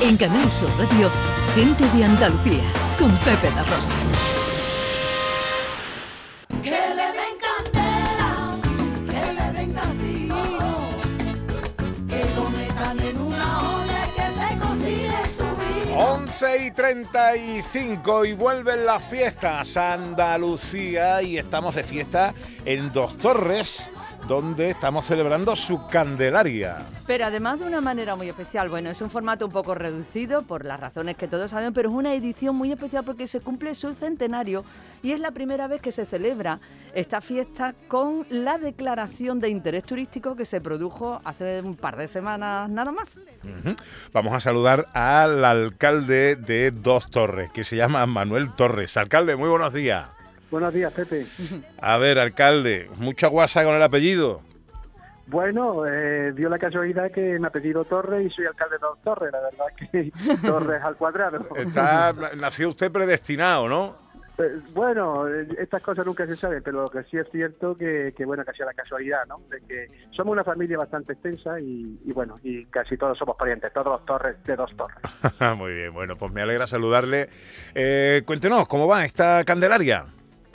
En Canal Sur Radio, gente de Andalucía, con Pepe da Rosa. Que le den candela, que le den castigo, que lo metan en una olla y que se cocine su vino. 11 y 35 y vuelven las fiestas a Andalucía y estamos de fiesta en Dos Torres, donde estamos celebrando su Candelaria. Pero además de una manera muy especial, bueno, es un formato un poco reducido por las razones que todos saben, pero es una edición muy especial porque se cumple su centenario y es la primera vez que se celebra esta fiesta con la declaración de interés turístico que se produjo hace un par de semanas nada más. Vamos a saludar al alcalde de Dos Torres, que se llama Manuel Torres. Alcalde, muy buenos días. Buenos días, Pepe. A ver, alcalde, mucha guasa con el apellido. Bueno, eh, dio la casualidad que me ha pedido Torres y soy alcalde de Dos Torres, la verdad que Torres al cuadrado. Está, nació usted predestinado, ¿no? Eh, Bueno, eh, estas cosas nunca se saben, pero lo que sí es cierto que, que bueno, casi a la casualidad, ¿no? De que somos una familia bastante extensa y, y bueno, y casi todos somos parientes, todos los Torres de Dos Torres. Muy bien, bueno, pues me alegra saludarle. Eh, cuéntenos, ¿cómo va esta Candelaria?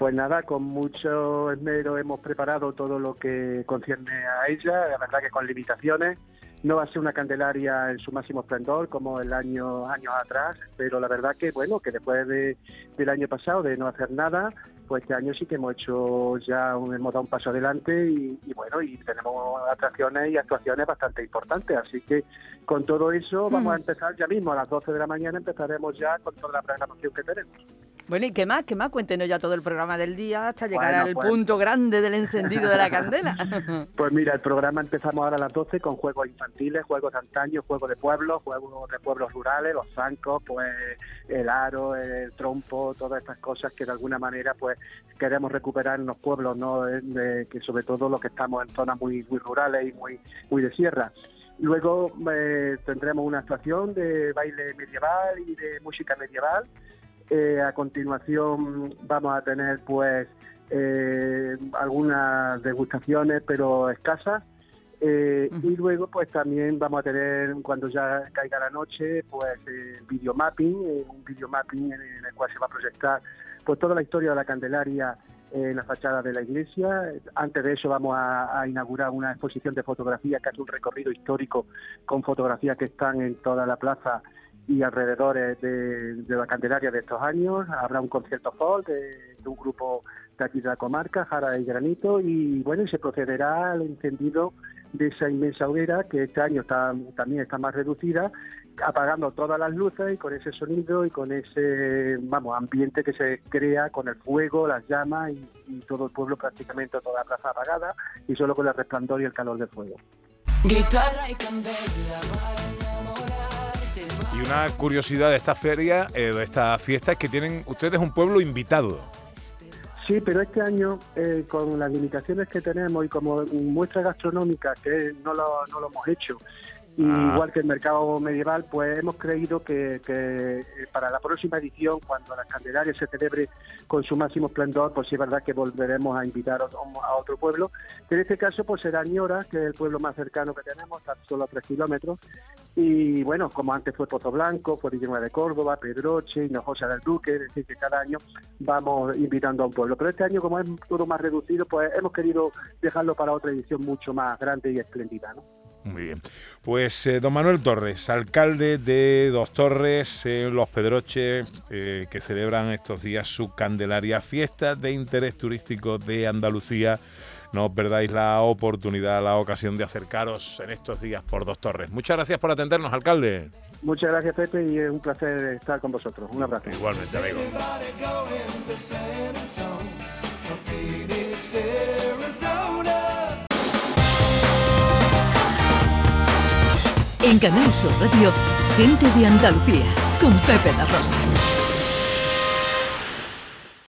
Pues nada, con mucho esmero hemos preparado todo lo que concierne a ella, la verdad que con limitaciones. No va a ser una candelaria en su máximo esplendor como el año años atrás, pero la verdad que bueno, que después de, del año pasado de no hacer nada, pues este año sí que hemos hecho ya un, hemos dado un paso adelante y, y bueno, y tenemos atracciones y actuaciones bastante importantes, así que con todo eso vamos a empezar ya mismo a las 12 de la mañana empezaremos ya con toda la programación que tenemos. Bueno, ¿y qué más? ¿Qué más? Cuéntenos ya todo el programa del día hasta llegar Bueno, al pues- punto grande del encendido de la candela. Pues mira, el programa empezamos ahora a las 12 con juegos infantiles, juegos de antaño, juegos de pueblos, juegos de pueblos rurales, los zancos, pues el aro, el trompo, todas estas cosas que de alguna manera pues queremos recuperar en los pueblos, ¿no? Eh, de- que sobre todo los que estamos en zonas muy muy rurales y muy muy de sierra. Luego eh, tendremos una actuación de baile medieval y de música medieval. Eh, a continuación vamos a tener pues eh, algunas degustaciones pero escasas Eh, y luego pues también vamos a tener cuando ya caiga la noche pues videomapping un videomapping en, en el cual se va a proyectar pues toda la historia de la Candelaria en la fachada de la iglesia. Antes de eso vamos a, a inaugurar una exposición de fotografía que hace un recorrido histórico con fotografías que están en toda la plaza y alrededores de, de la Candelaria de estos años. Habrá un concierto folk de, de un grupo de aquí de la comarca, Jara y Granito, y bueno, se procederá al encendido de esa inmensa hoguera que este año está, también está más reducida, apagando todas las luces y con ese sonido y con ese vamos ambiente que se crea con el fuego, las llamas y, y todo el pueblo prácticamente toda la plaza apagada y solo con el resplandor y el calor del fuego. Guitarra y candela. Y una curiosidad de esta feria, eh, de esta fiesta, es que tienen ustedes un pueblo invitado. Sí, pero este año, eh, con las limitaciones que tenemos y como muestra gastronómica, que no lo, no lo hemos hecho, y Ah. igual que el mercado medieval, pues hemos creído que, que, eh, para la próxima edición, cuando la Candelaria se celebre con su máximo esplendor, pues sí es verdad que volveremos a invitar a otro, pueblo, que en este caso pues será Ñora, que es el pueblo más cercano que tenemos, está solo a tres kilómetros, y bueno, como antes fue Pozo Blanco, fue Villanueva de Córdoba, Pedroche, Hinojosa del Duque, es decir, que cada año vamos invitando a un pueblo. Pero este año, como es todo más reducido, pues hemos querido dejarlo para otra edición mucho más grande y espléndida. ¿no? Muy bien. Pues eh, don Manuel Torres, alcalde de Dos Torres, eh, Los Pedroches, eh, que celebran estos días su Candelaria, fiesta de interés turístico de Andalucía. No os perdáis la oportunidad, la ocasión de acercaros en estos días por Dos Torres. Muchas gracias por atendernos, alcalde. Muchas gracias, Pepe, y es un placer estar con vosotros. Un abrazo. Igualmente, amigo. En Canal Sur Radio, gente de Andalucía, con Pepe da Rosa.